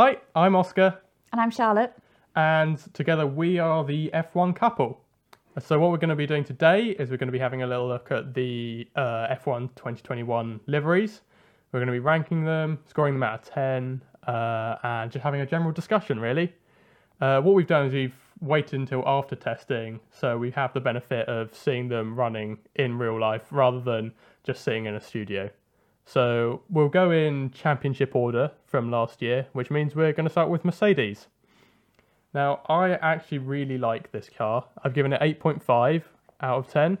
Hi, I'm Oscar, And I'm Charlotte. and together we are the F1 couple. So, what we're going to be doing today is we're going to be having a little look at the uh, F1 2021 liveries. We're going to be ranking them, scoring them out of 10, uh, and just having a general discussion, really. Uh, what we've done is we've waited until after testing, so we have the benefit of seeing them running in real life rather than just sitting in a studio. So we'll go in championship order from last year, which means we're going to start with Mercedes. Now, I actually really like this car. I've given it 8.5 out of 10.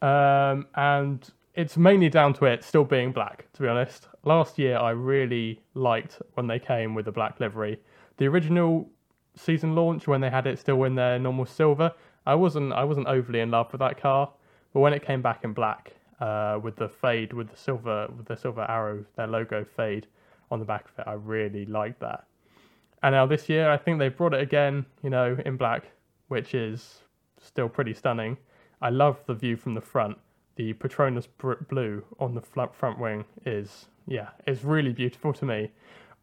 Um, and it's mainly down to it still being black, to be honest. Last year, I really liked when they came with the black livery. The original season launch, when they had it still in their normal silver, I wasn't I wasn't overly in love with that car. But when it came back in black, uh, with the fade, with the silver, with the silver arrow, their logo fade on the back of it, I really like that. And now this year, I think they've brought it again, you know, in black, which is still pretty stunning. I love the view from the front. The Petronas br- blue on the front front wing is, yeah, it's really beautiful to me.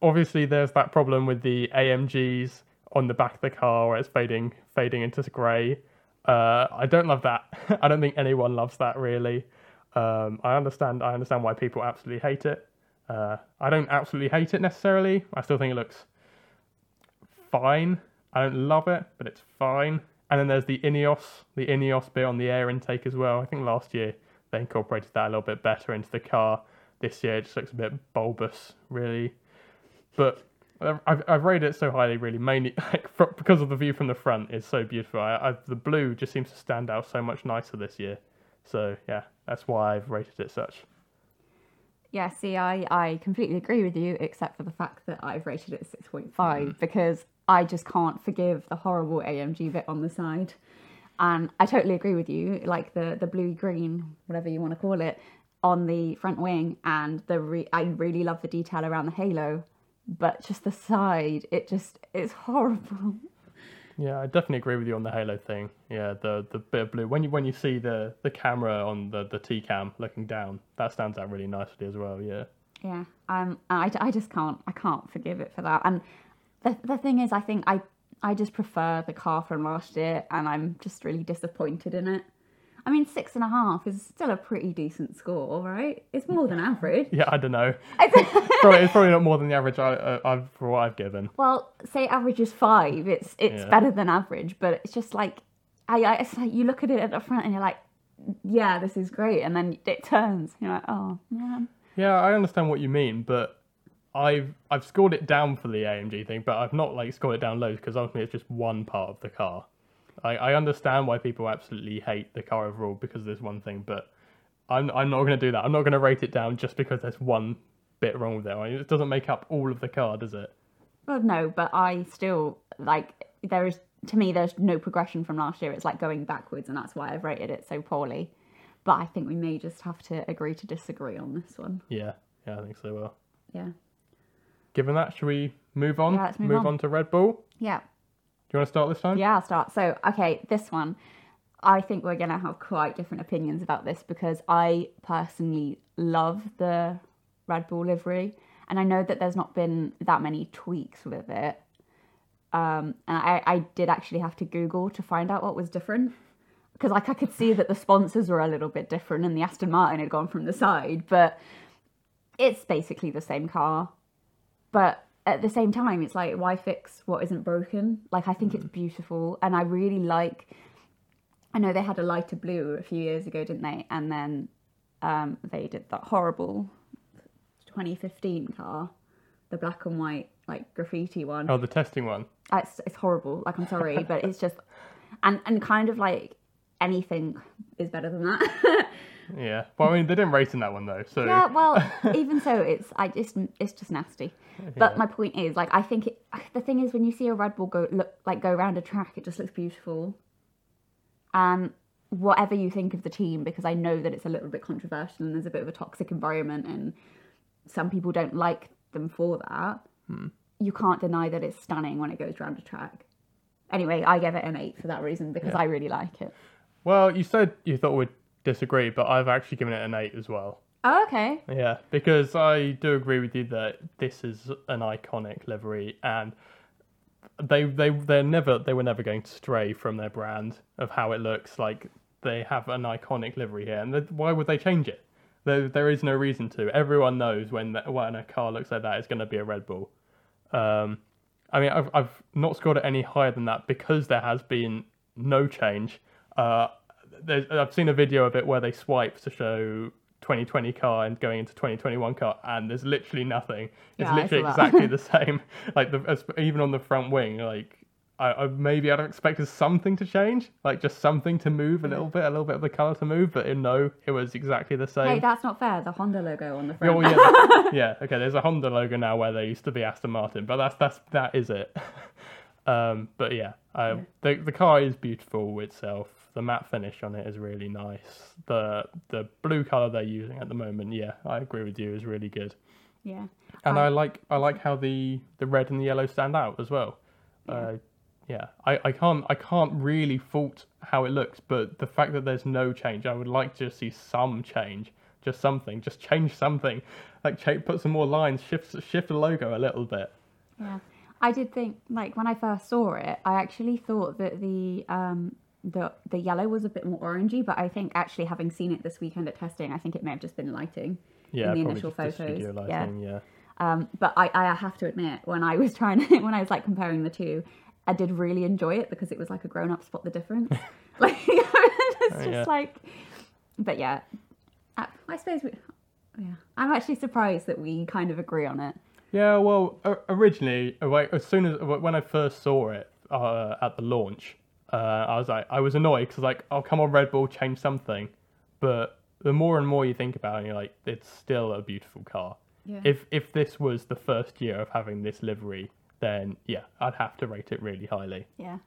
Obviously, there's that problem with the AMGs on the back of the car where it's fading, fading into grey. Uh, I don't love that. I don't think anyone loves that really. Um, I understand. I understand why people absolutely hate it. Uh, I don't absolutely hate it necessarily. I still think it looks fine. I don't love it, but it's fine. And then there's the Ineos, the Ineos bit on the air intake as well. I think last year they incorporated that a little bit better into the car. This year it just looks a bit bulbous, really. But I've, I've rated it so highly, really, mainly like fr- because of the view from the front is so beautiful. I, I, the blue just seems to stand out so much nicer this year. So yeah, that's why I've rated it such. Yeah, see, I, I completely agree with you, except for the fact that I've rated it 6.5 mm. because I just can't forgive the horrible AMG bit on the side. And I totally agree with you, like the, the blue green, whatever you want to call it, on the front wing. And the re- I really love the detail around the halo, but just the side, it just, it's horrible. Yeah, I definitely agree with you on the Halo thing. Yeah, the the bit of blue when you when you see the the camera on the the T cam looking down, that stands out really nicely as well. Yeah. Yeah, um, I, I just can't I can't forgive it for that. And the the thing is, I think I I just prefer the car from last year, and I'm just really disappointed in it. I mean, six and a half is still a pretty decent score, right? It's more than average. Yeah, I don't know. probably, it's probably not more than the average I, uh, I've for what I've given. well, say average is five. It's it's Yeah. better than average, but it's just like I, I it's like you look at it at the front and you're like, yeah, this is great, and then it turns. You're like, oh man. Yeah, I understand what you mean, but I've I've scored it down for the AMG thing, but I've not like scored it down loads because ultimately it's just one part of the car. I, I understand why people absolutely hate the car overall because there's one thing, but I'm I'm not going to do that. I'm not going to rate it down just because there's one bit wrong with it. I mean, it doesn't make up all of the car, does it? Well, no, but I still like there is to me there's no progression from last year. It's like going backwards, and that's why I've rated it so poorly. But I think we may just have to agree to disagree on this one. Yeah, yeah, I think so. Well, Yeah, given that, should we move on? Yeah, let's move on. to Red Bull. yeah, you want to start this time? yeah. I'll start. So, okay, this one, I think we're gonna have quite different opinions about this because I personally love the Red Bull livery, and I know that there's not been that many tweaks with it. Um, and I, I did actually have to Google to find out what was different because like I could see that the sponsors were a little bit different and the Aston Martin had gone from the side, but it's basically the same car. But at the same time, it's like why fix what isn't broken? Like I think it's beautiful, and I really like. I know they had a lighter blue a few years ago, didn't they? And then um, they did that horrible 2015 car, the black and white like graffiti one. Oh, the testing one. Uh, It's, it's horrible. Like I'm sorry, but it's just and and kind of like anything is better than that. Yeah. Well, I mean, they didn't race in that one though, so yeah, well, even so, it's I just it's just nasty. But my point is, like, I think it, the thing is when you see a Red Bull go look like go around a track, it just looks beautiful. And whatever you think of the team, because I know that it's a little bit controversial and there's a bit of a toxic environment, and some people don't like them for that. Hmm. You can't deny that it's stunning when it goes around a track. Anyway, I give it an eight for that reason because I really like it. Well, you said you thought we'd disagree, but I've actually given it an eight as well. Oh, okay. Yeah, because I do agree with you that this is an iconic livery, and they they they're never they were never going to stray from their brand of how it looks. Like they have an iconic livery here, and th- why would they change it? There there is no reason to. Everyone knows when when a car looks like that, it's going to be a Red Bull. Um, I mean, I've I've not scored it any higher than that because there has been no change. Uh, I've seen a video of it where they swipe to show 2020 car and going into 2021 car, and there's literally nothing. It's Yeah, literally exactly the same. Like the as, even on the front wing, like I, I maybe I'd have expected something to change, like just something to move a little bit, a little bit of the color to move, but no, it was exactly the same. Hey, that's not fair. The Honda logo on the front. well, yeah, yeah. Okay, there's a Honda logo now where there used to be Aston Martin, but that's that's that is it. um, but yeah, uh, the the car is beautiful itself. The matte finish on it is really nice. The the blue color they're using at the moment, yeah, I agree with you, is really good. yeah. And I- I like I like how the the red and the yellow stand out as well. Uh, yeah, I, I can't I can't really fault how it looks, but the fact that there's no change, I would like to see some change, just something, just change something, like cha- put some more lines, shift shift the logo a little bit. Yeah, I did think like when I first saw it, I actually thought that the um the the yellow was a bit more orangey, but I think actually having seen it this weekend at testing, I think it may have just been lighting Yeah, in the initial just photos. studio yeah. lighting, yeah. Um, but I, I have to admit, when I was trying to, when I was like comparing the two, I did really enjoy it because it was like a grown up spot the difference. like it's just yeah. like, but yeah, I, I suppose we, yeah, I'm actually surprised that we kind of agree on it. Yeah, well, originally, uh, like, as soon as when I first saw it uh, at the launch, uh, I was like, I was annoyed because like, oh come on, Red Bull, change something. But the more and more you think about it, you're like, it's still a beautiful car. Yeah. If if this was the first year of having this livery, then yeah, I'd have to rate it really highly. Yeah.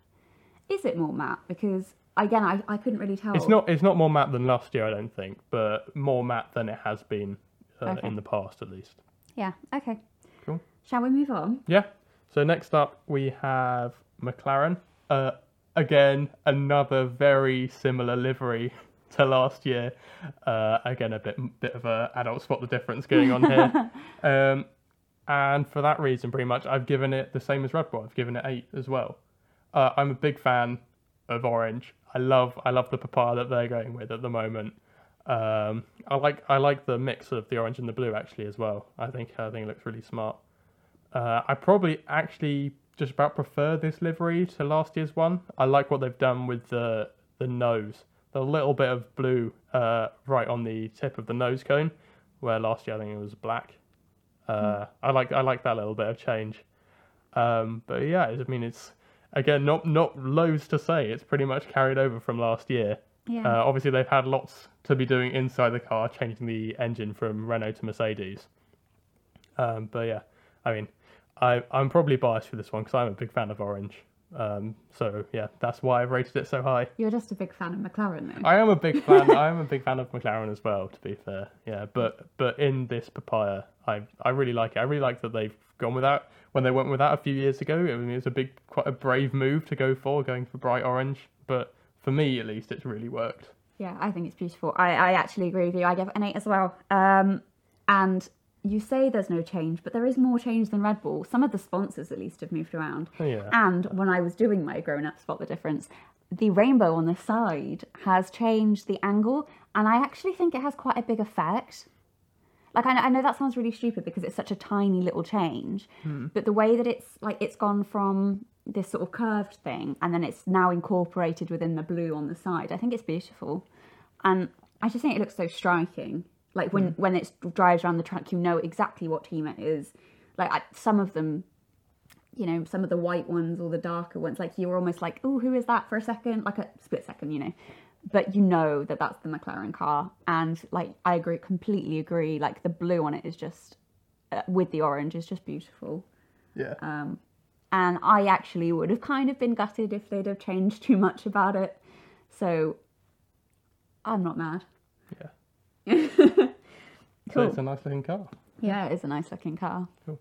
Is it more matte? Because again, I, I couldn't really tell. It's not it's not more matte than last year, I don't think, but more matte than it has been uh, Okay. in the past at least. Yeah. Okay. Cool. Shall we move on? Yeah. So next up we have McLaren. Uh, again, another very similar livery to last year. Uh, again, a bit bit of a adult spot the difference going on here. um, and for that reason, pretty much, I've given it the same as Red Bull. I've given it eight as well. Uh, I'm a big fan of orange. I love I love the papaya that they're going with at the moment. Um, I like I like the mix of the orange and the blue actually as well. I think I think it looks really smart. Uh, I probably actually just about prefer this livery to last year's one. I like what they've done with the the nose, the little bit of blue uh, right on the tip of the nose cone, where last year I think it was black. Uh, I like I like that little bit of change. Um, but yeah, I mean it's again not not loads to say. It's pretty much carried over from last year. Yeah. Uh, obviously, they've had lots to be doing inside the car, changing the engine from Renault to Mercedes. Um, but yeah, I mean, I, I'm probably biased for this one because I'm a big fan of orange. Um, so yeah, that's why I've rated it so high. You're just a big fan of McLaren, though. I am a big fan. I am a big fan of McLaren as well. To be fair, yeah. But but in this papaya, I I really like it. I really like that they've gone with that when they went with that a few years ago. I mean, it was a big, quite a brave move to go for, going for bright orange. But for me, at least, it's really worked. Yeah, I think it's beautiful. I, I actually agree with you. I give it an eight as well. Um, and you say there's no change, but there is more change than Red Bull. Some of the sponsors, at least, have moved around. Oh, yeah. And when I was doing my grown up spot the difference, the rainbow on the side has changed the angle, and I actually think it has quite a big effect. Like I know, I know that sounds really stupid because it's such a tiny little change, hmm. but the way that it's like it's gone from this sort of curved thing and then it's now incorporated within the blue on the side. I think it's beautiful, and I just think it looks so striking. Like when when it drives around the track, you know exactly what team it is. Like I, some of them you know, some of the white ones or the darker ones, like you were almost like, oh, who is that for a second? Like a split second, you know. But you know that that's the McLaren car. And like, I agree, completely agree. Like the blue on it is just, uh, with the orange, is just beautiful. Yeah. Um, and I actually would have kind of been gutted if they'd have changed too much about it. So I'm not mad. Yeah. So it's a nice looking car. Yeah, it is a nice looking car. Cool.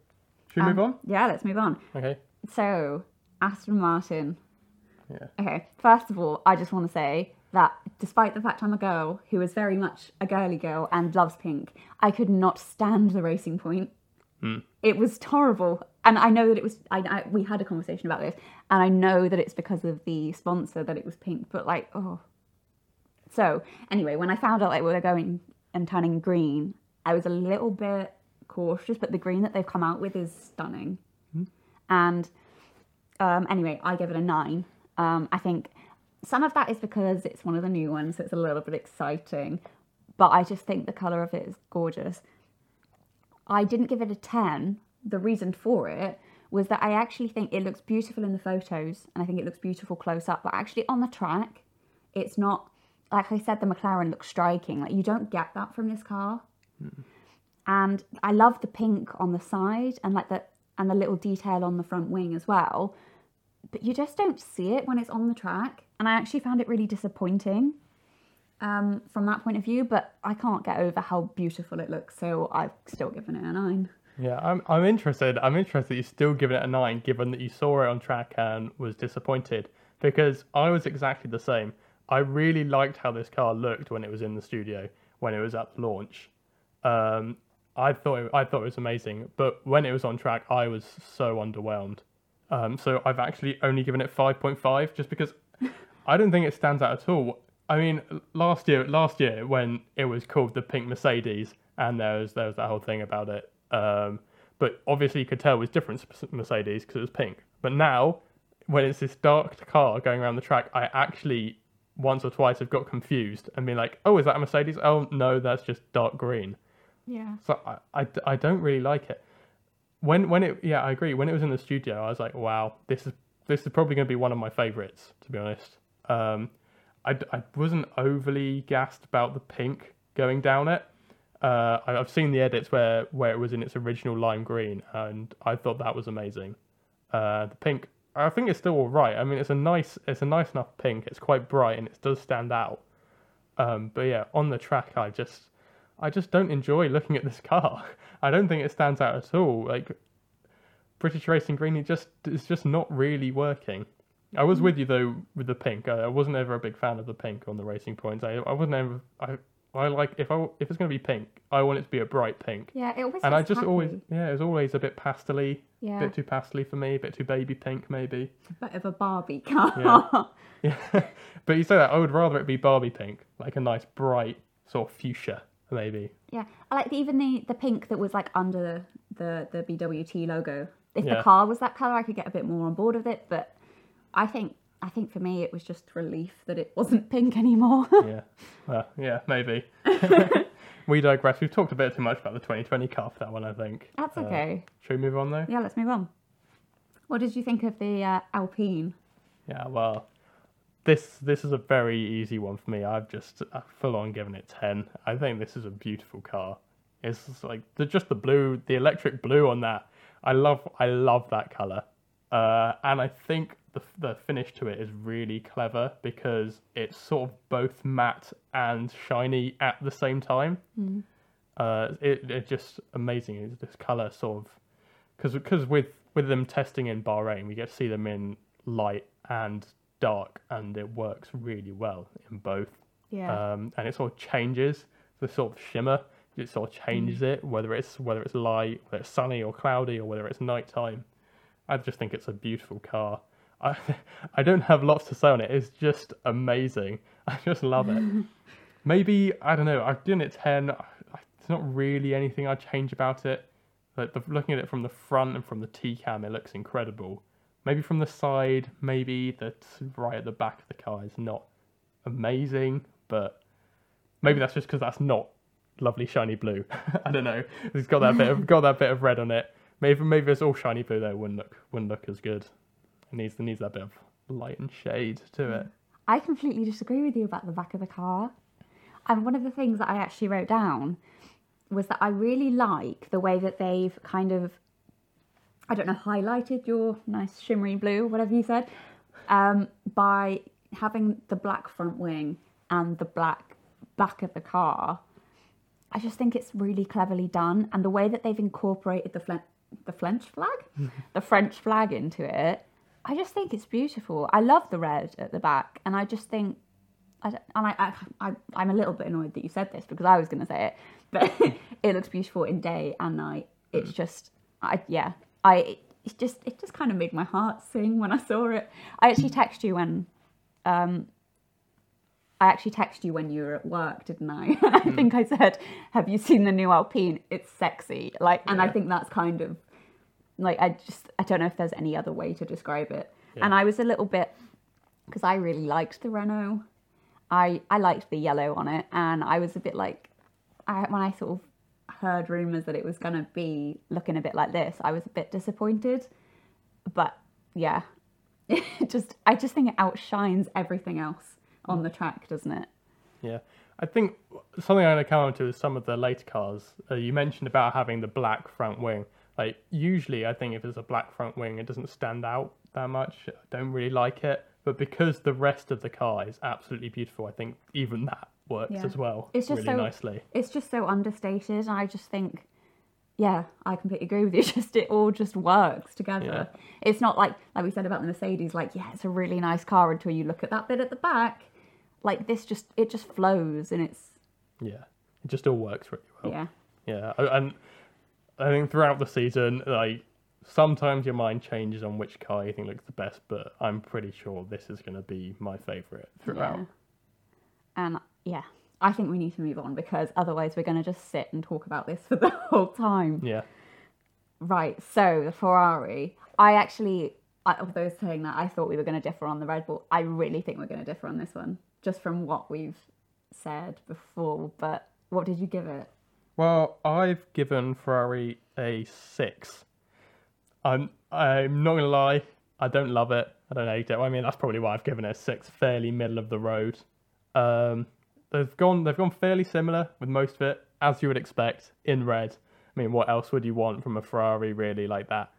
Should we move Um, on? Yeah, let's move on. Okay. So, Aston Martin. Yeah. Okay, first of all, I just want to say that despite the fact I'm a girl who is very much a girly girl and loves pink, I could not stand the Racing Point. It was horrible, and I know that it was. I, I we had a conversation about this, and I know that it's because of the sponsor that it was pink. But like, oh. So anyway, when I found out like we were going and turning green, I was a little bit cautious. But the green that they've come out with is stunning, and um, anyway, I give it a nine. Um, I think some of that is because it's one of the new ones, so it's a little bit exciting. But I just think the colour of it is gorgeous. I didn't give it a 10. The reason for it was that I actually think it looks beautiful in the photos and I think it looks beautiful close up, but actually on the track, it's not, like I said, the McLaren looks striking. Like you don't get that from this car. And I love the pink on the side and like the and the little detail on the front wing as well. But you just don't see it when it's on the track. And I actually found it really disappointing um, from that point of view. But I can't get over how beautiful it looks, so I've still given it a nine. Yeah, I'm I'm interested. I'm interested that you're still giving it a nine, given that you saw it on track and was disappointed. Because I was exactly the same. I really liked how this car looked when it was in the studio, when it was at launch. Um, I thought it, I thought it was amazing, but when it was on track, I was so underwhelmed. Um, so I've actually only given it five point five, just because I don't think it stands out at all. I mean, last year, last year when it was called the Pink Mercedes, and there was there was that whole thing about it. Um, but obviously, you could tell it was different Mercedes because it was pink. But now, when it's this dark car going around the track, I actually once or twice have got confused and been like, "Oh, is that a Mercedes? Oh no, that's just dark green." Yeah. So I, I, I don't really like it. When when it yeah I agree. When it was in the studio, I was like, wow, this is this is probably going to be one of my favorites to be honest. Um, I, I wasn't overly gassed about the pink going down it. Uh, I've seen the edits where where it was in its original lime green, and I thought that was amazing. Uh, the pink, I think it's still all right. I mean, it's a nice it's a nice enough pink. It's quite bright and it does stand out. Um, but yeah, on the track, I just I just don't enjoy looking at this car. I don't think it stands out at all. Like British Racing Green, it just it's just not really working. I was hmm. with you though with the pink. I, I wasn't ever a big fan of the pink on the Racing Points. I I wasn't ever I I like if I if it's going to be pink, I want it to be a bright pink. Yeah, it always And I just always yeah, it was always a bit pastely, Yeah. a bit too pastely for me, a bit too baby pink maybe. A bit of a Barbie car. Yeah. Yeah, but you say that I would rather it be Barbie pink, like a nice bright sort of fuchsia maybe. Yeah, I like the, even the the pink that was like under the the BWT logo. If Yeah. the car was that color, I could get a bit more on board with it. But I think I think for me, it was just relief that it wasn't pink anymore. yeah. Well, yeah, maybe. we digress. We've talked a bit too much about the 2020 car for that one, I think. That's Uh, okay. should we move on though? Yeah, let's move on. What did you think of the uh, Alpine? Yeah, well, this this is a very easy one for me. I've just uh, full on given it 10. I think this is a beautiful car. It's like the just the blue, the electric blue on that. I love I love that color. Uh, and I think the the finish to it is really clever because it's sort of both matte and shiny at the same time. Uh, it it's just amazing. It's this color sort of because because with with them testing in Bahrain, we get to see them in light and dark, and it works really well in both. Yeah. Um, and it sort of changes the sort of shimmer. It sort of changes it whether it's whether it's light, whether it's sunny or cloudy, or whether it's nighttime. I just think it's a beautiful car. I I don't have lots to say on it. It's just amazing. I just love it. Maybe I don't know. I've given it ten. It's not really anything I'd change about it. Like the, looking at it from the front and from the T cam, it looks incredible. Maybe from the side, maybe that right at the back of the car is not amazing, but maybe that's just because that's not lovely shiny blue. I don't know. It's got that bit of got that bit of red on it. Maybe maybe it's all shiny blue though. Wouldn't look wouldn't look as good. It needs it needs that bit of light and shade to it. I completely disagree with you about the back of the car. And one of the things that I actually wrote down was that I really like the way that they've kind of, I don't know, highlighted your nice shimmery blue, whatever you said, um, by having the black front wing and the black back of the car. I just think it's really cleverly done, and the way that they've incorporated the the French flag, the French flag into it, I just think it's beautiful. I love the red at the back, and I just think I and I, I, I I'm a little bit annoyed that you said this because I was going to say it, but it looks beautiful in day and night. It's just, I yeah, I it just it just kind of made my heart sing when I saw it. I actually texted you when, um, I actually texted you when you were at work, didn't I? I think I said, "Have you seen the new Alpine? It's sexy." Like, and I think that's kind of like I just I don't know if there's any other way to describe it. Yeah. And I was a little bit because I really liked the Renault. I I liked the yellow on it, and I was a bit like I, when I sort of heard rumors that it was going to be looking a bit like this, I was a bit disappointed. But yeah, just I just think it outshines everything else on the track, doesn't it? Yeah, I think something I'm going to come on to is some of the later cars. Uh, you mentioned about having the black front wing. Like usually, I think if it's a black front wing, it doesn't stand out that much. I don't really like it, but because the rest of the car is absolutely beautiful, I think even that works Yeah. as well It's just really so- nicely. It's just so understated, and I just think, yeah, I completely agree with you. It's just it all just works together. It's not like like we said about the Mercedes, like yeah, it's a really nice car until you look at that bit at the back. Like this, just it just flows, and it's Yeah, it just all works really well. yeah, Yeah, and I think throughout the season, like sometimes your mind changes on which car you think looks the best, but I'm pretty sure this is going to be my favorite throughout. yeah. And yeah, I think we need to move on because otherwise we're going to just sit and talk about this for the whole time. Yeah, Right. So the Ferrari, I actually, I, although saying that, I thought we were going to differ on the Red Bull. I really think we're going to differ on this one, just from what we've said before. But what did you give it? Well, I've given Ferrari a six. I'm I'm not gonna lie, I don't love it. I don't hate it. I mean, that's probably why I've given it a six, fairly middle of the road. Um, they've gone they've gone fairly similar with most of it, as you would expect in red. I mean, what else would you want from a Ferrari really like that?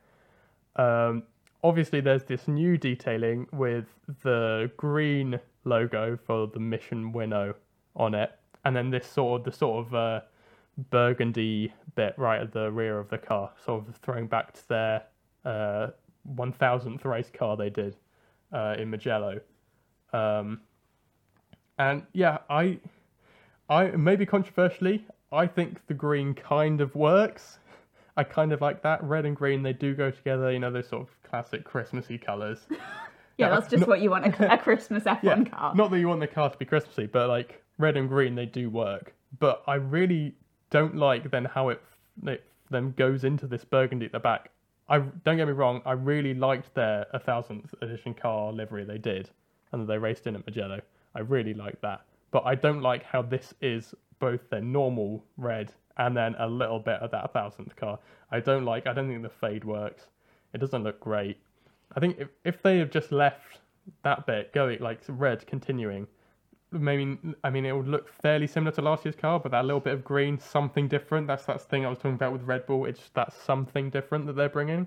Um, obviously, there's this new detailing with the green logo for the Mission Winnow on it, and then this sort of the sort of uh, burgundy bit right at the rear of the car, sort of throwing back to their uh, 1000th race car they did uh, in Mugello. Um, and yeah, I, I maybe controversially, I think the green kind of works. I kind of like that. Red and green, they do go together. You know, those sort of classic Christmassy colours. Yeah, that's just not- what you want a, a Christmas F1 Yeah, car. not that you want the car to be Christmassy, but like red and green, they do work. But I really don't like then how it, it then goes into this burgundy at the back. I don't get me wrong, I really liked their a thousandth edition car livery they did, and that they raced in at Mugello. I really like that, but I don't like how this is both their normal red and then a little bit of that thousandth car. I don't like. I don't think the fade works. It doesn't look great. I think if if they have just left that bit going like red continuing, maybe I mean it would look fairly similar to last year's car, but that little bit of green, something different. That's that thing I was talking about with Red Bull. It's that something different that they're bringing.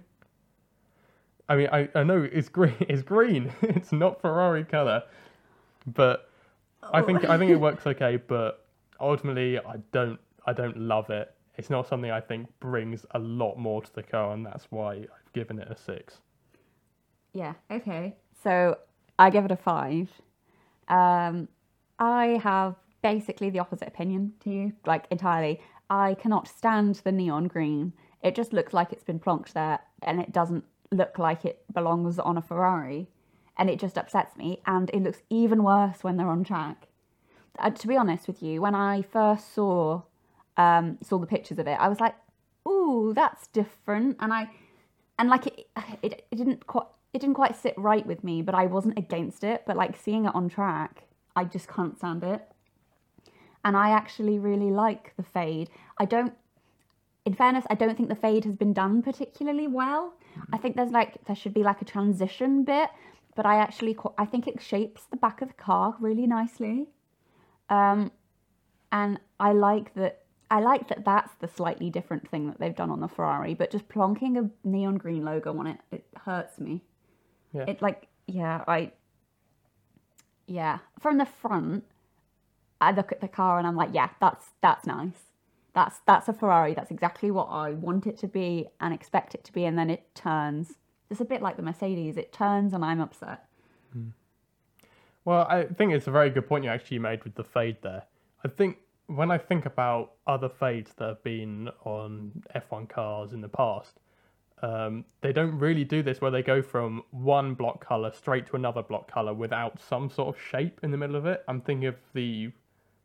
I mean, I, I know it's green. It's green. it's not Ferrari color, but I think I think it works okay. But ultimately, I don't I don't love it. It's not something I think brings a lot more to the car, and that's why I've given it a six. Yeah, okay. So I give it a five. Um, I have basically the opposite opinion to you, like entirely. I cannot stand the neon green. It just looks like it's been plonked there and it doesn't look like it belongs on a Ferrari. And it just upsets me. And it looks even worse when they're on track. Uh, to be honest with you, when I first saw um, saw the pictures of it, I was like, "Ooh, that's different." And I and like it, it, it didn't quite it didn't quite sit right with me but i wasn't against it but like seeing it on track i just can't stand it and i actually really like the fade i don't in fairness i don't think the fade has been done particularly well i think there's like there should be like a transition bit but i actually i think it shapes the back of the car really nicely um and i like that I like that that's the slightly different thing that they've done on the Ferrari, but just plonking a neon green logo on it, it hurts me. Yeah. It like, yeah, I, yeah. From the front, I look at the car and I'm like, yeah, that's that's nice. That's that's a Ferrari. That's exactly what I want it to be and expect it to be, and then it turns. It's a bit like the Mercedes. It turns and I'm upset. Well, I think it's a very good point you actually made with the fade there. I think when I think about other fades that have been on F1 cars in the past, um, they don't really do this where they go from one block color straight to another block color without some sort of shape in the middle of it. I'm thinking of the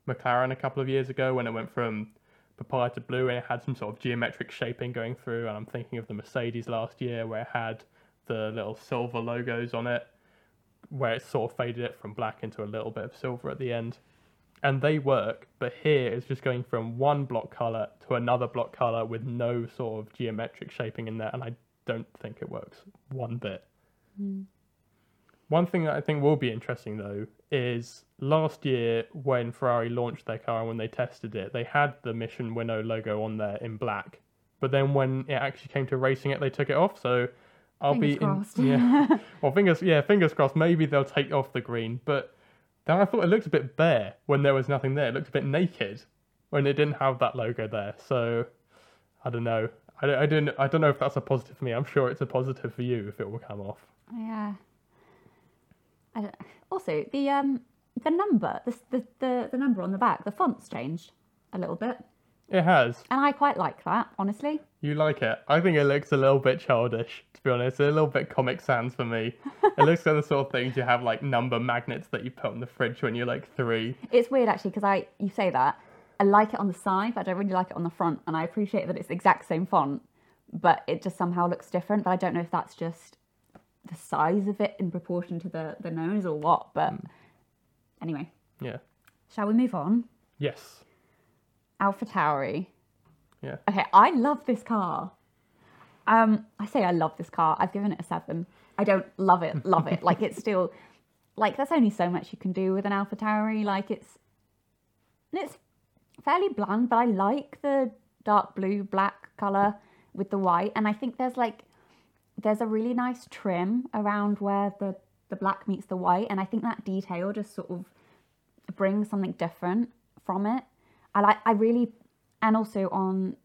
McLaren a couple of years ago when it went from papaya to blue and it had some sort of geometric shaping going through. And I'm thinking of the Mercedes last year where it had the little silver logos on it, where it sort of faded it from black into a little bit of silver at the end. And they work, but here it's just going from one block color to another block color with no sort of geometric shaping in there, and I don't think it works one bit. Hmm. One thing that I think will be interesting though is last year when Ferrari launched their car and when they tested it, they had the Mission Winnow logo on there in black. But then when it actually came to racing it, they took it off. So I'll Fingers be crossed. in yeah. well, fingers yeah, fingers crossed. Maybe they'll take off the green. But then I thought it looked a bit bare when there was nothing there. It looked a bit naked when it didn't have that logo there. So I don't know. I don't, I don't I don't know if that's a positive for me. I'm sure it's a positive for you if it will come off. Yeah. I don't, also, the um the number, the, the the the number on the back, the font's changed a little bit, It has. and I quite like that. Honestly, You like it? I think it looks a little bit childish, to be honest. A little bit Comic Sans for me. it looks like the sort of things you have like number magnets that you put on the fridge when you're like three. it's weird actually because I you say that I like it on the side, but I don't really like it on the front, and I appreciate that it's the exact same font, but it just somehow looks different. But I don't know if that's just the size of it in proportion to the the nose or what. But hmm. anyway, Yeah. shall we move on? Yes. Alpha Tauri. Yeah. Okay, I love this car. Um, I say I love this car. I've given it a seven. I don't love it, love it. like it's still, like there's only so much you can do with an Alpha Tauri. Like it's, it's fairly bland, but I like the dark blue black color with the white, and I think there's like, there's a really nice trim around where the the black meets the white, and I think that detail just sort of brings something different from it. I like, I really, and also on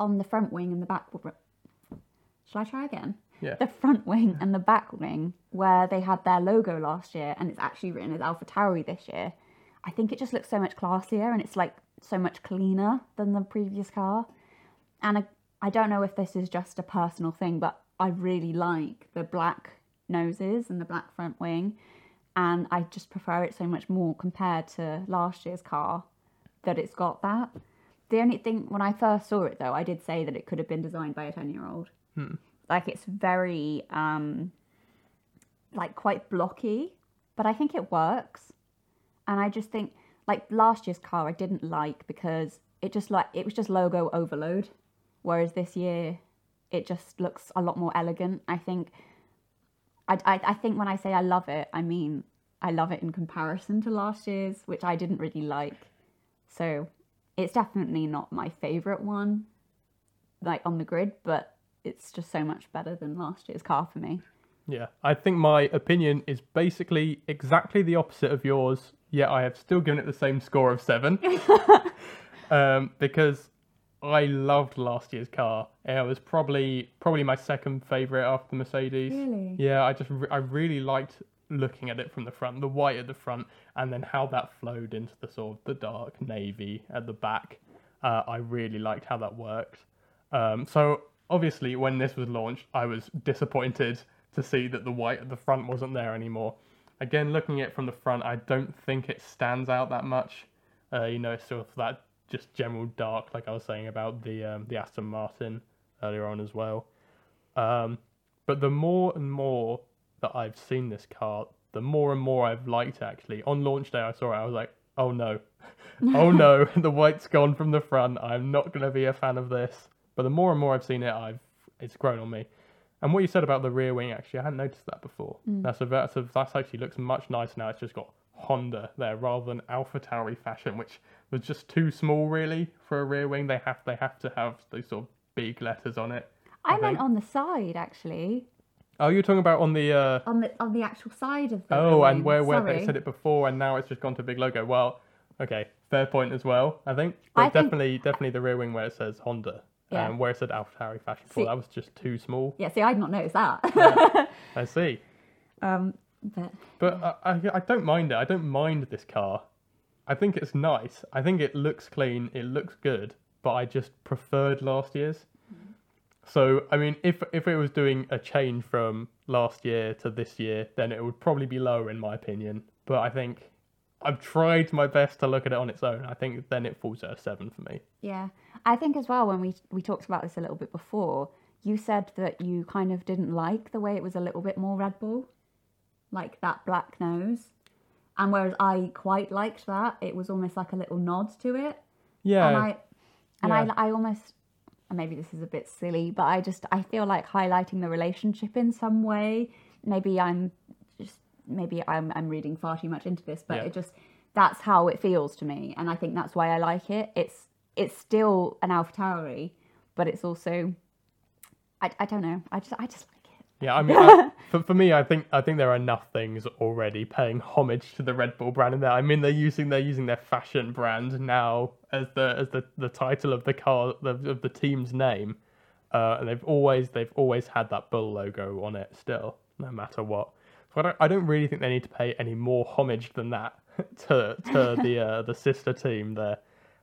on the front wing and the back. Shall I try again? Yeah. The front wing and the back wing, where they had their logo last year, and it's actually written as Alpha Tauri this year. I think it just looks so much classier, and it's like so much cleaner than the previous car. And I, I don't know if this is just a personal thing, but I really like the black noses and the black front wing, and I just prefer it so much more compared to last year's car that it's got that. The only thing when I first saw it though, I did say that it could have been designed by a ten year old. Like it's very um like quite blocky, but I think it works. And I just think like last year's car I didn't like because it just like it was just logo overload. Whereas this year it just looks a lot more elegant. I think I, I, I think when I say I love it, I mean I love it in comparison to last year's, which I didn't really like. So it's definitely not my favourite one, like on the grid, but it's just so much better than last year's car for me. Yeah. I think my opinion is basically exactly the opposite of yours, yet I have still given it the same score of seven. um, because I loved last year's car. It was probably probably my second favorite after the Mercedes. Really? Yeah, I just I really liked looking at it from the front, the white at the front, and then how that flowed into the sort of the dark navy at the back. Uh, I really liked how that worked. Um, so obviously, when this was launched, I was disappointed to see that the white at the front wasn't there anymore. Again, looking at it from the front, I don't think it stands out that much. Uh, you know, it's sort of that just general dark, like I was saying about the um, the Aston Martin earlier on as well. Um, but the more and more that I've seen this car, the more and more I've liked it. Actually, on launch day, I saw it. I was like, "Oh no, oh no, the white's gone from the front. I'm not going to be a fan of this." But the more and more I've seen it, I've it's grown on me. And what you said about the rear wing, actually, I hadn't noticed that before. Mm. That's a that's a that's actually looks much nicer now. It's just got Honda there rather than Alpha Tauri fashion, which was just too small really for a rear wing. They have they have to have those sort of big letters on it. I Okay. meant on the side actually, Oh, you're talking about on the uh, on the on the actual side of the. oh, and wing. where where they said it before, and now it's just gone to big logo. Well, okay, fair point as well. I think, but I think- definitely definitely the rear wing where it says Honda. Yeah. Um, where it said Alpha Tauri fashion before, that was just too small. Yeah, see, I'd not noticed that. I see. um, but But I, I, I don't mind it. I don't mind this car. I think it's nice. I think it looks clean. It looks good. But I just preferred last year's. So I mean, if if it was doing a change from last year to this year, then it would probably be lower in my opinion. But I think I've tried my best to look at it on its own. I think then it falls at a seven for me. yeah, I think as well when we we talked about this a little bit before, you said that you kind of didn't like the way it was a little bit more Red Bull, like that black nose, and whereas I quite liked that, it was almost like a little nod to it. Yeah. and I and Yeah. I I almost maybe this is a bit silly, but I just I feel like highlighting the relationship in some way. Maybe I'm just maybe I'm I'm reading far too much into this, but Yeah. it just that's how it feels to me, and I think that's why I like it. It's it's still an AlphaTauri, but it's also I, I don't know. I just I just. Yeah, I mean, I, for, for me, I think I think there are enough things already paying homage to the Red Bull brand in there. I mean, they're using they're using their fashion brand now as the as the, the title of the car of, of the team's name, uh, and they've always they've always had that bull logo on it still, no matter what. So I don't I don't really think they need to pay any more homage than that to to the uh, the sister team there.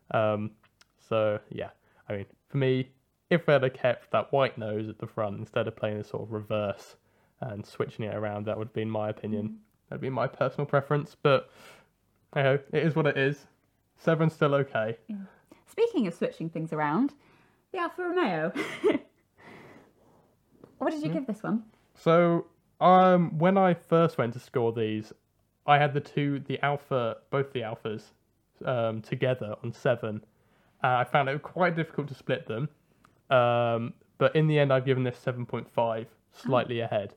Um, so yeah, I mean, for me, if they'd have kept that white nose at the front instead of playing this sort of reverse and switching it around, that would have been my opinion. That'd be my personal preference, but you know, it is what it is. Seven's still okay. Speaking of switching things around, the Alfa Romeo. what did you give this one? So, um, when I first went to score these, I had the two, the alpha, both the alphas, um, together on seven. Uh, I found it quite difficult to split them, um, but in the end, I've given this seven point five, slightly ahead.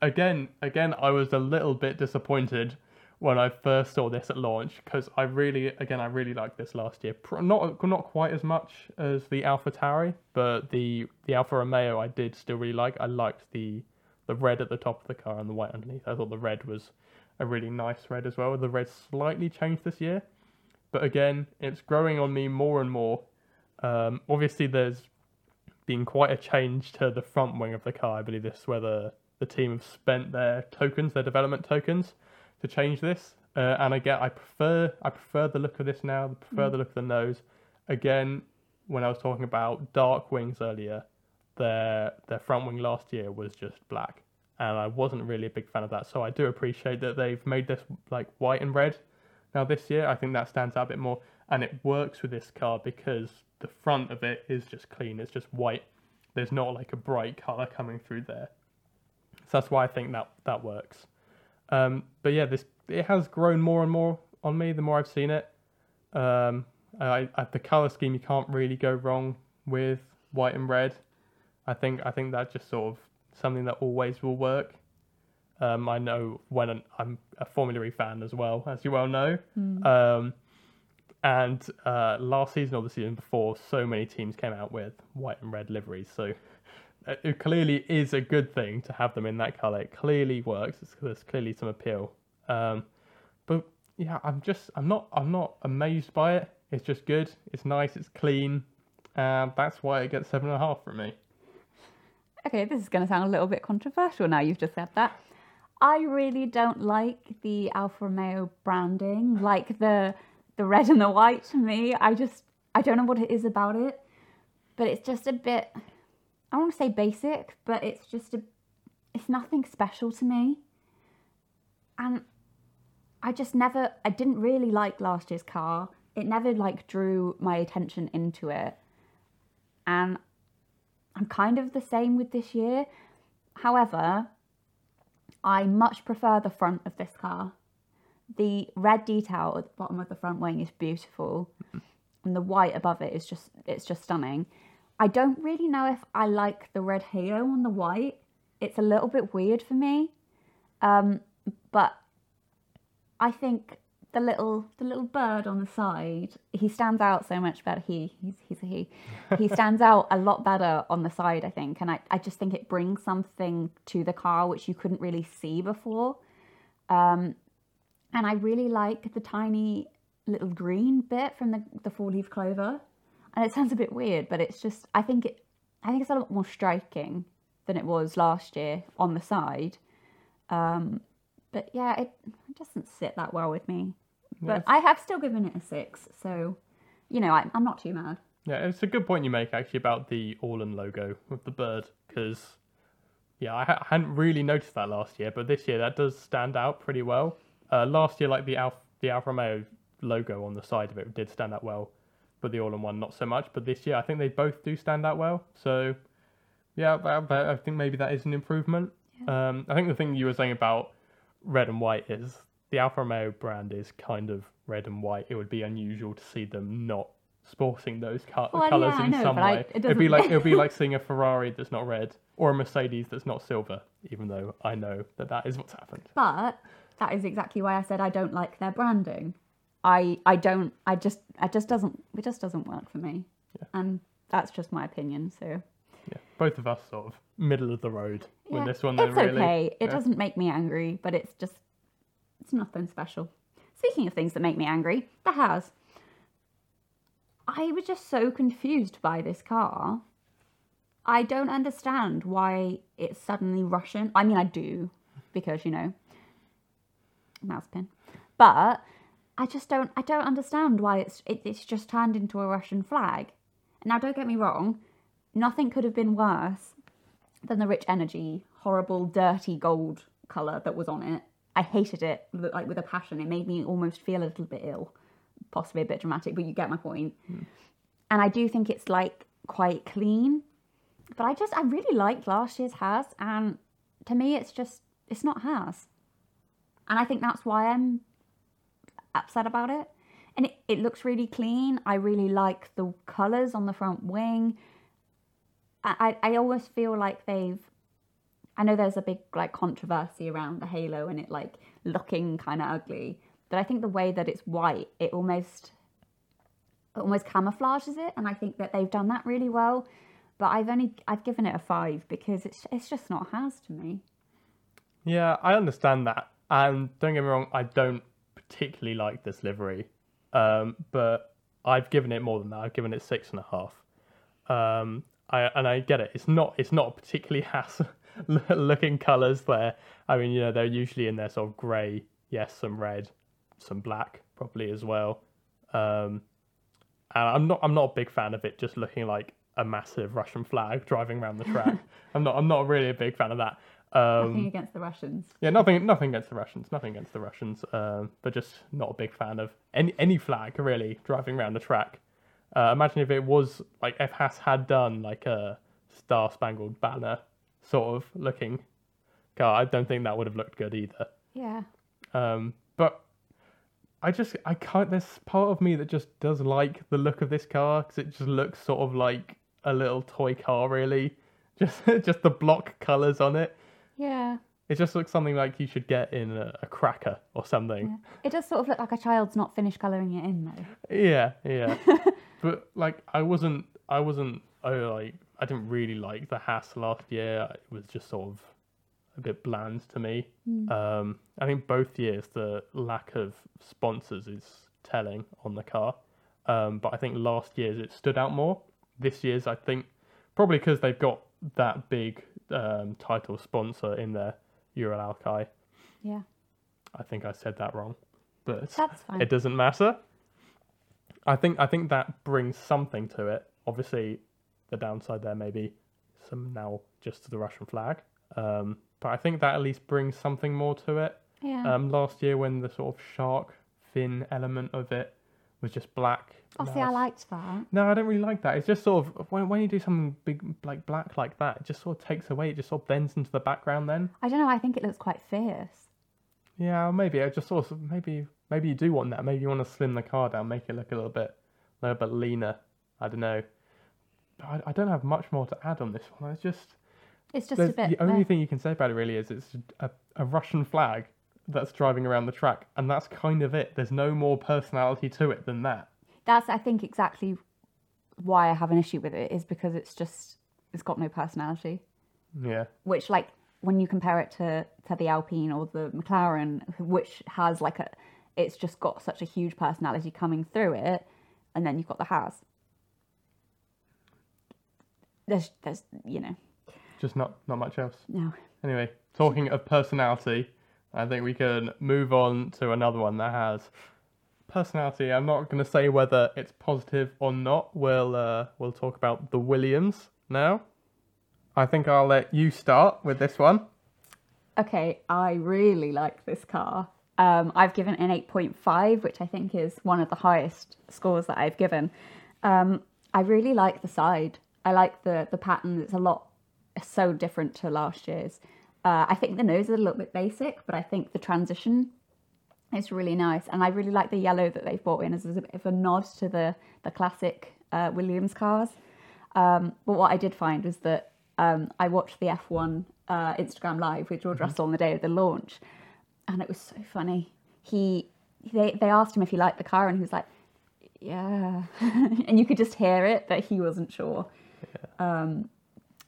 Again, again, I was a little bit disappointed when I first saw this at launch because I really, again, I really liked this last year. Not not quite as much as the Alpha Tauri, but the the Alfa Romeo I did still really like. I liked the the red at the top of the car and the white underneath. I thought the red was a really nice red as well. The red slightly changed this year, but again, it's growing on me more and more. Um, obviously, there's been quite a change to the front wing of the car. I believe this is where the, the team have spent their tokens, their development tokens, to change this. Uh, and again, I prefer I prefer the look of this now. I prefer the look of the nose. Again, when I was talking about dark wings earlier, their their front wing last year was just black, and I wasn't really a big fan of that. So I do appreciate that they've made this like white and red. Now this year, I think that stands out a bit more, and it works with this car because the front of it is just clean. It's just white. There's not like a bright color coming through there. So that's why I think that that works. Um, but yeah, this it has grown more and more on me the more I've seen it. Um, I, I, the color scheme you can't really go wrong with white and red. I think I think that's just sort of something that always will work. Um, I know when an, I'm a Formula E fan as well, as you well know. Um, and uh, last season or the season before, so many teams came out with white and red liveries. So uh, it clearly is a good thing to have them in that color. It clearly works. There's clearly some appeal. Um, but yeah, I'm just I'm not I'm not amazed by it. It's just good. It's nice. It's clean. And that's why it gets seven and a half from me. Okay, this is going to sound a little bit controversial now you've just said that. I really don't like the Alfa Romeo branding, like the the red and the white to me. I just I don't know what it is about it, but it's just a bit I want to say basic, but it's just a it's nothing special to me. And I just never I didn't really like last year's car. It never like drew my attention into it. And I'm kind of the same with this year. However, I much prefer the front of this car. The red detail at the bottom of the front wing is beautiful, and the white above it is just it's just stunning. I don't really know if I like the red halo on the white. It's a little bit weird for me, um, but I think the little the little bird on the side he stands out so much better. He he's he's a he. He stands out a lot better on the side, I think, and I, I just think it brings something to the car which you couldn't really see before. Um, and I really like the tiny little green bit from the the four leaf clover. And it sounds a bit weird, but it's just I think it I think it's a lot more striking than it was last year on the side. Um, but yeah, it, it doesn't sit that well with me. But it's- I have still given it a six, so you know I, I'm not too mad. Yeah, it's a good point you make actually about the Orlen logo with the bird because yeah, I, ha- hadn't really noticed that last year, but this year that does stand out pretty well. Uh, last year, like the Alfa the Alfa Romeo logo on the side of it did stand out well, but the all-in-one not so much. But this year, I think they both do stand out well. So yeah, that- I think maybe that is an improvement. Um, I think the thing you were saying about red and white is the Alfa Romeo brand is kind of red and white. It would be unusual to see them not sporting those co- Well, colors yeah, in know, some but I- way. it It'd be like it would be like seeing a Ferrari that's not red or a Mercedes that's not silver. Even though I know that that is what's happened. But that is exactly why I said I don't like their branding. I I don't I just it just doesn't it just doesn't work for me. And that's just my opinion. So Yeah, both of us sort of middle of the road with yeah, this one. It's really. okay. It Yeah. doesn't make me angry, but it's just it's nothing special. Speaking of things that make me angry, the Haas. I was just so confused by this car. I don't understand why it's suddenly Russian. I mean, I do because you know, Mazepin, but I just don't. I don't understand why it's it, it's just turned into a Russian flag. Now, don't get me wrong. Nothing could have been worse than the rich energy, horrible, dirty gold color that was on it. I hated it like with a passion. It made me almost feel a little bit ill, possibly a bit dramatic, but you get my point. Hmm. And I do think it's like quite clean, but I just I really liked last year's Haas, and to me it's just it's not Haas, and I think that's why I'm upset about it. And it, it looks really clean. I really like the colours on the front wing. I, I always feel like they've I know there's a big like controversy around the halo and it like looking kind of ugly, but I think the way that it's white, it almost it almost camouflages it, and I think that they've done that really well. But I've only I've given it a five because it's it's just not Haas to me. Yeah, I understand that, and don't get me wrong, I don't particularly like this livery, um, but I've given it more than that. I've given it six and a half. Um, I and I get it. It's not it's not particularly Haas looking colours there. I mean, you know, they're usually in their sort of grey, yes, some red, some black, probably as well. Um, and I'm not I'm not a big fan of it just looking like a massive Russian flag driving around the track. I'm not I'm not really a big fan of that. Um, Nothing against the Russians. yeah, nothing, nothing against the Russians, nothing against the Russians, um, but just not a big fan of any any flag really driving around the track. Uh, imagine if it was like if Haas had done like a Star Spangled Banner sort of looking car. I don't think that would have looked good either. Yeah. Um, but I just I can't. There's part of me that just does like the look of this car because it just looks sort of like a little toy car, really. Just just the block colours on it. Yeah. It just looks something like you should get in a, a cracker or something. yeah. It does sort of look like a child's not finished colouring it in though. Yeah, yeah. but like, I wasn't, I wasn't, I like, I didn't really like the Haas last year. It was just sort of a bit bland to me. Um, I think both years the lack of sponsors is telling on the car. Um, but I think last year's it stood out more. This year's, I think, probably because they've got that big um, title sponsor in there, Ural Alki. Yeah. I think I said that wrong, but That's fine. it doesn't matter. I think I think that brings something to it. Obviously, the downside there may be some now just to the Russian flag, um, but I think that at least brings something more to it. Yeah. Um, last year, when the sort of shark fin element of it was just black. oh, see, I liked that. no, I don't really like that. It's just sort of when when you do something big like black like that, it just sort of takes away. It just sort of bends into the background then. I don't know. I think it looks quite fierce. Yeah, maybe I just sort of maybe maybe you do want that. Maybe you want to slim the car down, make it look a little bit a little bit leaner. I don't know. I, I don't have much more to add on this one. It's just It's just a bit. the only thing you can say about it really is it's a, a Russian flag that's driving around the track, and that's kind of it. There's no more personality to it than that. That's I think exactly why I have an issue with it is because it's just it's got no personality. Yeah, Which like when you compare it to to the Alpine or the McLaren, which has like a it's just got such a huge personality coming through it, and then you've got the Haas. There's there's you know just not not much else. no Anyway, talking of personality, I think we can move on to another one that has personality. I'm not going to say whether it's positive or not. We'll uh, we'll talk about the Williams now. I think I'll let you start with this one. Okay, I really like this car. Um, I've given an 8.5, which I think is one of the highest scores that I've given. Um, I really like the side. I like the the pattern. It's a lot so different to last year's. Uh, I think the nose is a little bit basic, but I think the transition is really nice, and I really like the yellow that they've brought in as a bit of a nod to the the classic uh, Williams cars. Um, but what I did find was that um, I watched the F1 uh, Instagram live with George mm-hmm. Russell on the day of the launch, and it was so funny. He they they asked him if he liked the car, and he was like, "Yeah," and you could just hear it that he wasn't sure. Yeah. Um,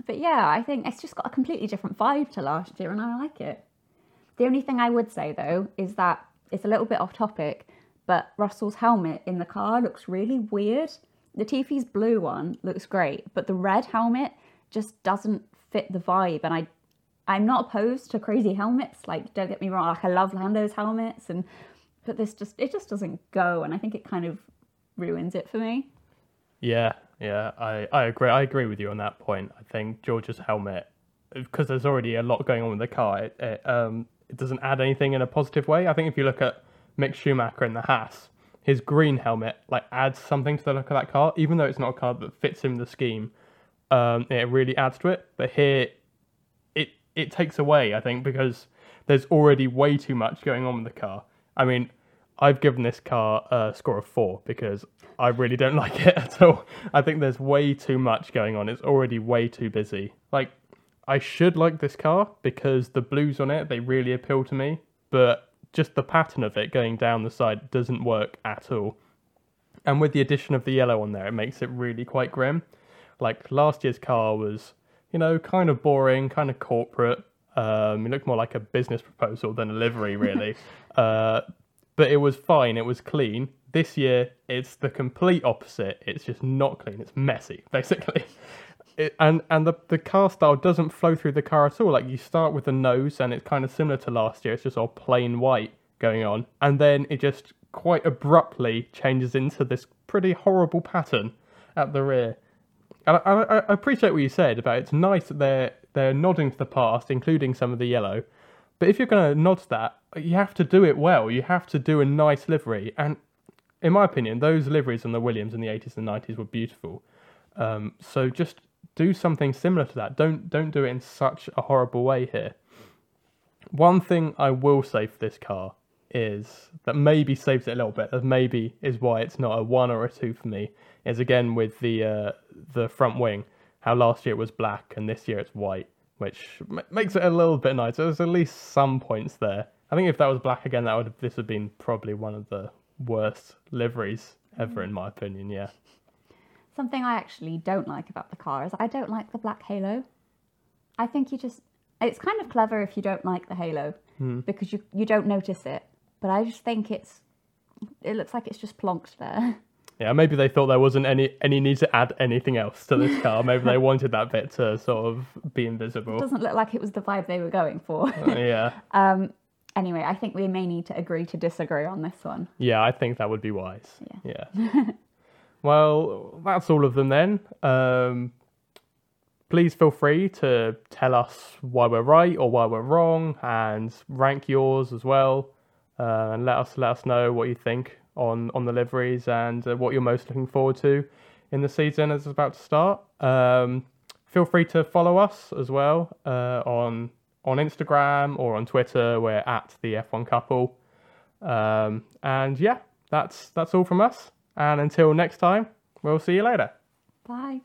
but yeah, I think it's just got a completely different vibe to last year, and I like it. The only thing I would say though is that it's a little bit off topic, but Russell's helmet in the car looks really weird. The Latifi's blue one looks great, but the red helmet just doesn't fit the vibe. And I, I'm not opposed to crazy helmets. Like, don't get me wrong, like I love Lando's helmets, and but this just it just doesn't go, and I think it kind of ruins it for me. Yeah, yeah, I, I agree. I agree with you on that point. I think George's helmet, because there's already a lot going on with the car, it, it, um, it doesn't add anything in a positive way. I think if you look at Mick Schumacher in the Haas, his green helmet like adds something to the look of that car, even though it's not a car that fits in the scheme. Um, it really adds to it. But here, it it takes away. I think because there's already way too much going on with the car. I mean, I've given this car a score of four because I really don't like it at all. I think there's way too much going on. It's already way too busy. Like, I should like this car because the blues on it, they really appeal to me, but just the pattern of it going down the side doesn't work at all. And with the addition of the yellow on there, it makes it really quite grim. Like, last year's car was, you know, kind of boring, kind of corporate. Um, it looked more like a business proposal than a livery, really. uh, but it was fine. It was clean. This year, it's the complete opposite. It's just not clean. It's messy, basically. It, and and the the car style doesn't flow through the car at all. Like you start with the nose, and it's kind of similar to last year. It's just all plain white going on, and then it just quite abruptly changes into this pretty horrible pattern at the rear. And I, I, I appreciate what you said about it's nice that they're they're nodding to the past, including some of the yellow. But if you're going to nod to that, you have to do it well. You have to do a nice livery. And in my opinion, those liveries on the Williams in the 80s and 90s were beautiful. Um, so just do something similar to that. Don't don't do it in such a horrible way here. One thing I will say for this car is that maybe saves it a little bit. That maybe is why it's not a one or a two for me. Is again with the uh, the front wing. How last year it was black and this year it's white which m- makes it a little bit nicer. There's at least some points there. I think if that was black again, that would this would have been probably one of the worst liveries ever, in my opinion. Yeah. Something I actually don't like about the car is I don't like the black halo. I think you just it's kind of clever if you don't like the halo hmm. because you you don't notice it. But I just think it's it looks like it's just plonked there. Yeah, maybe they thought there wasn't any any need to add anything else to this car. maybe they wanted that bit to sort of be invisible. It doesn't look like it was the vibe they were going for. Uh, yeah. Um. Anyway, I think we may need to agree to disagree on this one. Yeah, I think that would be wise. Yeah. yeah. well, that's all of them then. Um, please feel free to tell us why we're right or why we're wrong, and rank yours as well. Uh, and let us let us know what you think on on the liveries and uh, what you're most looking forward to in the season as it's about to start. Um, feel free to follow us as well uh, on on Instagram or on Twitter. We're at the F1 Couple. Um, and yeah, that's that's all from us. And until next time, we'll see you later. Bye.